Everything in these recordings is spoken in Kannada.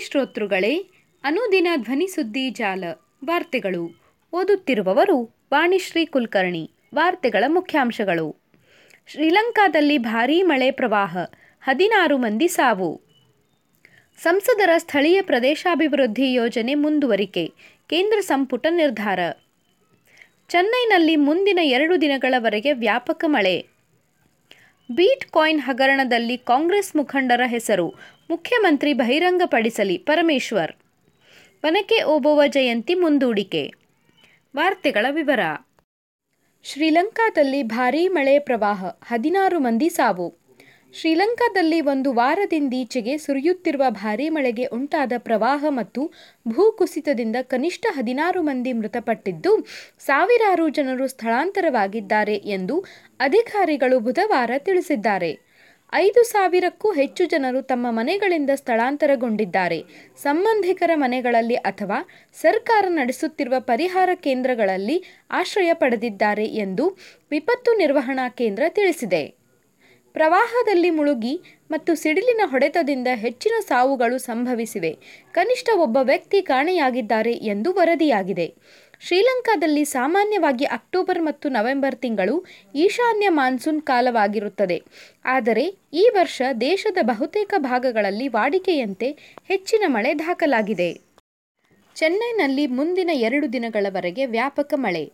ಶ್ರೋತೃಗಳೇ, ಅನುದಿನ ಧ್ವನಿಸುದ್ದಿ ಜಾಲ, ವಾರ್ತೆಗಳು. ಓದುತ್ತಿರುವವರು ವಾಣಿಶ್ರೀ ಕುಲಕರ್ಣಿ, ವಾರ್ತೆಗಳ ಮುಖ್ಯಾಂಶಗಳು. ಶ್ರೀಲಂಕಾದಲ್ಲಿ ಭಾರೀ ಮಳೆ ಪ್ರವಾಹ, ಹದಿನಾರು ಮಂದಿ ಸಾವು. ಸಂಸದರ ಸ್ಥಳೀಯ ಪ್ರದೇಶಾಭಿವೃದ್ಧಿ ಯೋಜನೆ ಮುಂದುವರಿಕೆ, ಕೇಂದ್ರ ಸಂಪುಟ ನಿರ್ಧಾರ. ಚೆನ್ನೈನಲ್ಲಿ ಮುಂದಿನ ಎರಡು ದಿನಗಳವರೆಗೆ ವ್ಯಾಪಕ ಮಳೆ. ಬೀಟ್ ಕಾಯಿನ್ ಹಗರಣದಲ್ಲಿ ಕಾಂಗ್ರೆಸ್ ಮುಖಂಡರ ಹೆಸರು ಮುಖ್ಯಮಂತ್ರಿ ಬಹಿರಂಗಪಡಿಸಲಿ, ಪರಮೇಶ್ವರ್. ವನಕೆ ಓಬವ್ವ ಜಯಂತಿ ಮುಂದೂಡಿಕೆ. ವಾರ್ತೆಗಳ ವಿವರ. ಶ್ರೀಲಂಕಾದಲ್ಲಿ ಭಾರೀ ಮಳೆ ಪ್ರವಾಹ, ಹದಿನಾರು ಮಂದಿ ಸಾವು. ಶ್ರೀಲಂಕಾದಲ್ಲಿ ಒಂದು ವಾರದಿಂದೀಚೆಗೆ ಸುರಿಯುತ್ತಿರುವ ಭಾರೀ ಮಳೆಗೆ ಉಂಟಾದ ಪ್ರವಾಹ ಮತ್ತು ಭೂಕುಸಿತದಿಂದ ಕನಿಷ್ಠ ಹದಿನಾರು ಮಂದಿ ಮೃತಪಟ್ಟಿದ್ದು, ಸಾವಿರಾರು ಜನರು ಸ್ಥಳಾಂತರವಾಗಿದ್ದಾರೆ ಎಂದು ಅಧಿಕಾರಿಗಳು ಬುಧವಾರ ತಿಳಿಸಿದ್ದಾರೆ. ಐದು ಸಾವಿರಕ್ಕೂ ಹೆಚ್ಚು ಜನರು ತಮ್ಮ ಮನೆಗಳಿಂದ ಸ್ಥಳಾಂತರಗೊಂಡಿದ್ದಾರೆ. ಸಂಬಂಧಿಕರ ಮನೆಗಳಲ್ಲಿ ಅಥವಾ ಸರ್ಕಾರ ನಡೆಸುತ್ತಿರುವ ಪರಿಹಾರ ಕೇಂದ್ರಗಳಲ್ಲಿ ಆಶ್ರಯ ಪಡೆದಿದ್ದಾರೆ ಎಂದು ವಿಪತ್ತು ನಿರ್ವಹಣಾ ಕೇಂದ್ರ ತಿಳಿಸಿದೆ. ಪ್ರವಾಹದಲ್ಲಿ ಮುಳುಗಿ ಮತ್ತು ಸಿಡಿಲಿನ ಹೊಡೆತದಿಂದ ಹೆಚ್ಚಿನ ಸಾವುಗಳು ಸಂಭವಿಸಿವೆ. ಕನಿಷ್ಠ ಒಬ್ಬ ವ್ಯಕ್ತಿ ಕಾಣೆಯಾಗಿದ್ದಾರೆ ಎಂದು ವರದಿಯಾಗಿದೆ. ಶ್ರೀಲಂಕಾದಲ್ಲಿ ಸಾಮಾನ್ಯವಾಗಿ ಅಕ್ಟೋಬರ್ ಮತ್ತು ನವೆಂಬರ್ ತಿಂಗಳು ಈಶಾನ್ಯ ಮಾನ್ಸೂನ್ ಕಾಲವಾಗಿರುತ್ತದೆ. ಆದರೆ, ಈ ವರ್ಷ ದೇಶದ ಬಹುತೇಕ ಭಾಗಗಳಲ್ಲಿ ವಾಡಿಕೆಯಂತೆ ಹೆಚ್ಚಿನ ಮಳೆ ದಾಖಲಾಗಿದೆ. ಚೆನ್ನೈನಲ್ಲಿ ಮುಂದಿನ ಎರಡು ದಿನಗಳವರೆಗೆ ವ್ಯಾಪಕ ಮಳೆ.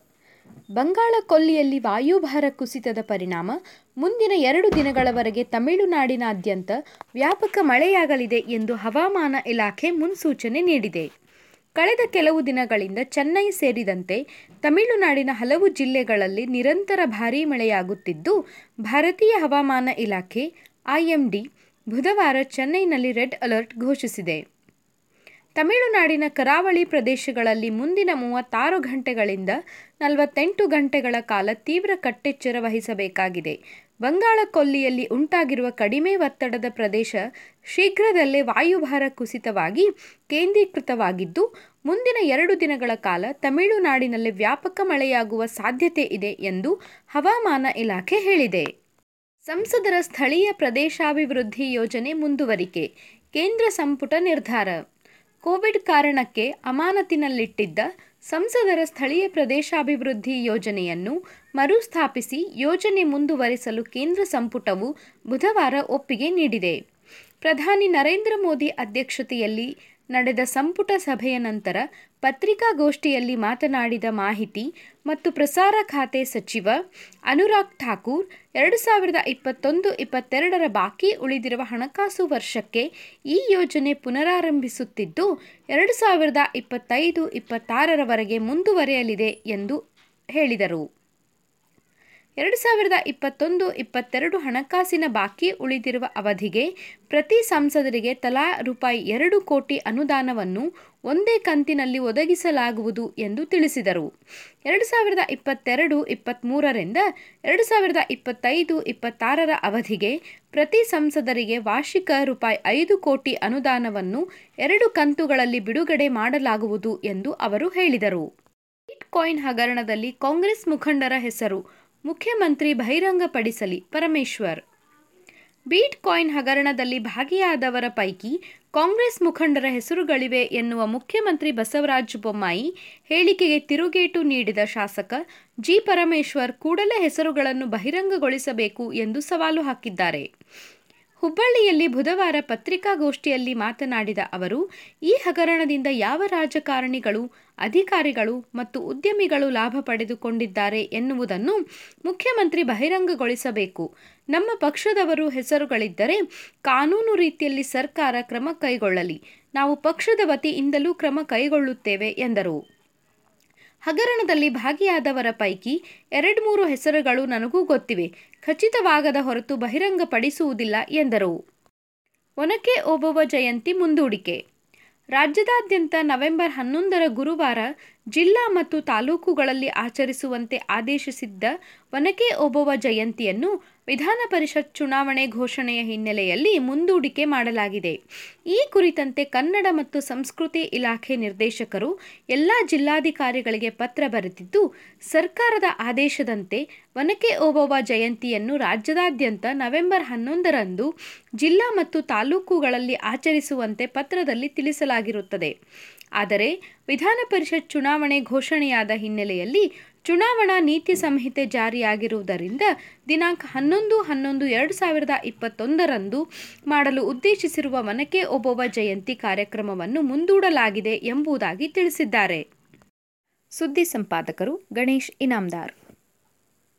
ಬಂಗಾಳ ಕೊಲ್ಲಿಯಲ್ಲಿ ವಾಯುಭಾರ ಕುಸಿತದ ಪರಿಣಾಮ, ಮುಂದಿನ ಎರಡು ದಿನಗಳವರೆಗೆ ತಮಿಳುನಾಡಿನಾದ್ಯಂತ ವ್ಯಾಪಕ ಮಳೆಯಾಗಲಿದೆ ಎಂದು ಹವಾಮಾನ ಇಲಾಖೆ ಮುನ್ಸೂಚನೆ ನೀಡಿದೆ. ಕಳೆದ ಕೆಲವು ದಿನಗಳಿಂದ ಚೆನ್ನೈ ಸೇರಿದಂತೆ ತಮಿಳುನಾಡಿನ ಹಲವು ಜಿಲ್ಲೆಗಳಲ್ಲಿ ನಿರಂತರ ಭಾರೀ ಮಳೆಯಾಗುತ್ತಿದ್ದು, ಭಾರತೀಯ ಹವಾಮಾನ ಇಲಾಖೆ, ಐಎಂಡಿ, ಬುಧವಾರ ಚೆನ್ನೈನಲ್ಲಿ ರೆಡ್ ಅಲರ್ಟ್ ಘೋಷಿಸಿದೆ. ತಮಿಳುನಾಡಿನ ಕರಾವಳಿ ಪ್ರದೇಶಗಳಲ್ಲಿ ಮುಂದಿನ ಮೂವತ್ತಾರು ಗಂಟೆಗಳಿಂದ ನಲವತ್ತೆಂಟು ಗಂಟೆಗಳ ಕಾಲ ತೀವ್ರ ಕಟ್ಟೆಚ್ಚರ ವಹಿಸಬೇಕಾಗಿದೆ. ಬಂಗಾಳ ಕೊಲ್ಲಿಯಲ್ಲಿ ಉಂಟಾಗಿರುವ ಕಡಿಮೆ ಒತ್ತಡದ ಪ್ರದೇಶ ಶೀಘ್ರದಲ್ಲೇ ವಾಯುಭಾರ ಕುಸಿತವಾಗಿ ಕೇಂದ್ರೀಕೃತವಾಗಿದ್ದು, ಮುಂದಿನ ಎರಡು ದಿನಗಳ ಕಾಲ ತಮಿಳುನಾಡಿನಲ್ಲಿ ವ್ಯಾಪಕ ಮಳೆಯಾಗುವ ಸಾಧ್ಯತೆ ಇದೆ ಎಂದು ಹವಾಮಾನ ಇಲಾಖೆ ಹೇಳಿದೆ. ಸಂಸದರ ಸ್ಥಳೀಯ ಪ್ರದೇಶಾಭಿವೃದ್ಧಿ ಯೋಜನೆ ಮುಂದುವರಿಕೆ, ಕೇಂದ್ರ ಸಂಪುಟ ನಿರ್ಧಾರ. ಕೋವಿಡ್ ಕಾರಣಕ್ಕೆ ಅಮಾನತಿನಲ್ಲಿಟ್ಟಿದ್ದ ಸಂಸದರ ಸ್ಥಳೀಯ ಪ್ರದೇಶಾಭಿವೃದ್ಧಿ ಯೋಜನೆಯನ್ನು ಮರುಸ್ಥಾಪಿಸಿ ಯೋಜನೆ ಮುಂದುವರಿಸಲು ಕೇಂದ್ರ ಸಂಪುಟವು ಬುಧವಾರ ಒಪ್ಪಿಗೆ ನೀಡಿದೆ. ಪ್ರಧಾನಿ ನರೇಂದ್ರ ಮೋದಿ ಅಧ್ಯಕ್ಷತೆಯಲ್ಲಿ ನಡೆದ ಸಂಪುಟ ಸಭೆಯ ನಂತರ ಪತ್ರಿಕಾಗೋಷ್ಠಿಯಲ್ಲಿ ಮಾತನಾಡಿದ ಮಾಹಿತಿ ಮತ್ತು ಪ್ರಸಾರ ಖಾತೆ ಸಚಿವ ಅನುರಾಗ್ ಠಾಕೂರ್, ಎರಡು ಸಾವಿರದ ಇಪ್ಪತ್ತೊಂದು ಇಪ್ಪತ್ತೆರಡರ ಬಾಕಿ ಉಳಿದಿರುವ ಹಣಕಾಸು ವರ್ಷಕ್ಕೆ ಈ ಯೋಜನೆ ಪುನರಾರಂಭಿಸುತ್ತಿದ್ದು, ಎರಡು ಸಾವಿರದ ಇಪ್ಪತ್ತೈದು ಇಪ್ಪತ್ತಾರರವರೆಗೆ ಮುಂದುವರೆಯಲಿದೆ ಎಂದು ಹೇಳಿದರು. ಎರಡು ಸಾವಿರದ ಇಪ್ಪತ್ತೊಂದು ಇಪ್ಪತ್ತೆರಡು ಹಣಕಾಸಿನ ಬಾಕಿ ಉಳಿದಿರುವ ಅವಧಿಗೆ ಪ್ರತಿ ಸಂಸದರಿಗೆ ತಲಾ ರೂಪಾಯಿ ಎರಡು ಕೋಟಿ ಅನುದಾನವನ್ನು ಒಂದೇ ಕಂತಿನಲ್ಲಿ ಒದಗಿಸಲಾಗುವುದು ಎಂದು ತಿಳಿಸಿದರು. ಎರಡು ಸಾವಿರದ ಇಪ್ಪತ್ತೆರಡು ಇಪ್ಪತ್ತ್ಮೂರರಿಂದ ಎರಡು ಸಾವಿರದ ಇಪ್ಪತ್ತೈದು ಇಪ್ಪತ್ತಾರರ ಅವಧಿಗೆ ಪ್ರತಿ ಸಂಸದರಿಗೆ ವಾರ್ಷಿಕ ರೂಪಾಯಿ ಐದು ಕೋಟಿ ಅನುದಾನವನ್ನು ಎರಡು ಕಂತುಗಳಲ್ಲಿ ಬಿಡುಗಡೆ ಮಾಡಲಾಗುವುದು ಎಂದು ಅವರು ಹೇಳಿದರು. ಬಿಟ್ ಕಾಯಿನ್ ಹಗರಣದಲ್ಲಿ ಕಾಂಗ್ರೆಸ್ ಮುಖಂಡರ ಹೆಸರು ಮುಖ್ಯಮಂತ್ರಿ ಬಹಿರಂಗಪಡಿಸಲಿ ಪರಮೇಶ್ವರ್. ಬೀಟ್ ಕಾಯಿನ್ ಹಗರಣದಲ್ಲಿ ಭಾಗಿಯಾದವರ ಪೈಕಿ ಕಾಂಗ್ರೆಸ್ ಮುಖಂಡರ ಹೆಸರುಗಳಿವೆ ಎನ್ನುವ ಮುಖ್ಯಮಂತ್ರಿ ಬಸವರಾಜ ಬೊಮ್ಮಾಯಿ ಹೇಳಿಕೆಗೆ ತಿರುಗೇಟು ನೀಡಿದ ಶಾಸಕ ಜಿ ಪರಮೇಶ್ವರ್ ಕೂಡಲೇ ಹೆಸರುಗಳನ್ನು ಬಹಿರಂಗಗೊಳಿಸಬೇಕು ಎಂದು ಸವಾಲು ಹಾಕಿದ್ದಾರೆ. ಹುಬ್ಬಳ್ಳಿಯಲ್ಲಿ ಬುಧವಾರ ಪತ್ರಿಕಾಗೋಷ್ಠಿಯಲ್ಲಿ ಮಾತನಾಡಿದ ಅವರು, ಈ ಹಗರಣದಿಂದ ಯಾವ ರಾಜಕಾರಣಿಗಳು, ಅಧಿಕಾರಿಗಳು ಮತ್ತು ಉದ್ಯಮಿಗಳು ಲಾಭ ಪಡೆದುಕೊಂಡಿದ್ದಾರೆ ಎನ್ನುವುದನ್ನು ಮುಖ್ಯಮಂತ್ರಿ ಬಹಿರಂಗಗೊಳಿಸಬೇಕು. ನಮ್ಮ ಪಕ್ಷದವರು ಹೆಸರುಗಳಿದ್ದರೆ ಕಾನೂನು ರೀತಿಯಲ್ಲಿ ಸರ್ಕಾರ ಕ್ರಮ ಕೈಗೊಳ್ಳಲಿ. ನಾವು ಪಕ್ಷದ ವತಿಯಿಂದಲೂ ಕ್ರಮ ಕೈಗೊಳ್ಳುತ್ತೇವೆ, ಎಂದರು. ಹಗರಣದಲ್ಲಿ ಭಾಗಿಯಾದವರ ಪೈಕಿ ಎರಡು ಮೂರು ಹೆಸರುಗಳು ನನಗೂ ಗೊತ್ತಿವೆ. ಖಚಿತವಾಗದ ಹೊರತು ಬಹಿರಂಗಪಡಿಸುವುದಿಲ್ಲ ಎಂದರು. ಒನಕೆ ಓಬವ್ವ ಜಯಂತಿ ಮುಂದೂಡಿಕೆ. ರಾಜ್ಯದಾದ್ಯಂತ ನವೆಂಬರ್ ಹನ್ನೊಂದರ ಗುರುವಾರ ಜಿಲ್ಲಾ ಮತ್ತು ತಾಲೂಕುಗಳಲ್ಲಿ ಆಚರಿಸುವಂತೆ ಆದೇಶಿಸಿದ್ದ ಒನಕೆ ಓಬವ್ವ ಜಯಂತಿಯನ್ನು ವಿಧಾನ ಪರಿಷತ್ ಚುನಾವಣೆ ಘೋಷಣೆಯ ಹಿನ್ನೆಲೆಯಲ್ಲಿ ಮುಂದೂಡಿಕೆ ಮಾಡಲಾಗಿದೆ. ಈ ಕುರಿತಂತೆ ಕನ್ನಡ ಮತ್ತು ಸಂಸ್ಕೃತಿ ಇಲಾಖೆ ನಿರ್ದೇಶಕರು ಎಲ್ಲ ಜಿಲ್ಲಾಧಿಕಾರಿಗಳಿಗೆ ಪತ್ರ ಬರೆದಿದ್ದು, ಸರ್ಕಾರದ ಆದೇಶದಂತೆ ಒನಕೆ ಓಬವ್ವ ಜಯಂತಿಯನ್ನು ರಾಜ್ಯದಾದ್ಯಂತ ನವೆಂಬರ್ ಹನ್ನೊಂದರಂದು ಜಿಲ್ಲಾ ಮತ್ತು ತಾಲೂಕುಗಳಲ್ಲಿ ಆಚರಿಸುವಂತೆ ಪತ್ರದಲ್ಲಿ ತಿಳಿಸಲಾಗಿರುತ್ತದೆ. ಆದರೆ ವಿಧಾನ ಪರಿಷತ್ ಚುನಾವಣೆ ಘೋಷಣೆಯಾದ ಹಿನ್ನೆಲೆಯಲ್ಲಿ ಚುನಾವಣಾ ನೀತಿ ಸಂಹಿತೆ ಜಾರಿಯಾಗಿರುವುದರಿಂದ ದಿನಾಂಕ ಹನ್ನೊಂದು ಹನ್ನೊಂದು ಎರಡು ಸಾವಿರದ ಇಪ್ಪತ್ತೊಂದರಂದು ಮಾಡಲು ಉದ್ದೇಶಿಸಿರುವ ಒನಕೆ ಒಬ್ಬವ ಜಯಂತಿ ಕಾರ್ಯಕ್ರಮವನ್ನು ಮುಂದೂಡಲಾಗಿದೆ ಎಂಬುದಾಗಿ ತಿಳಿಸಿದ್ದಾರೆ. ಸುದ್ದಿ ಸಂಪಾದಕರು ಗಣೇಶ್ ಇನಾಮ್ದಾರ್.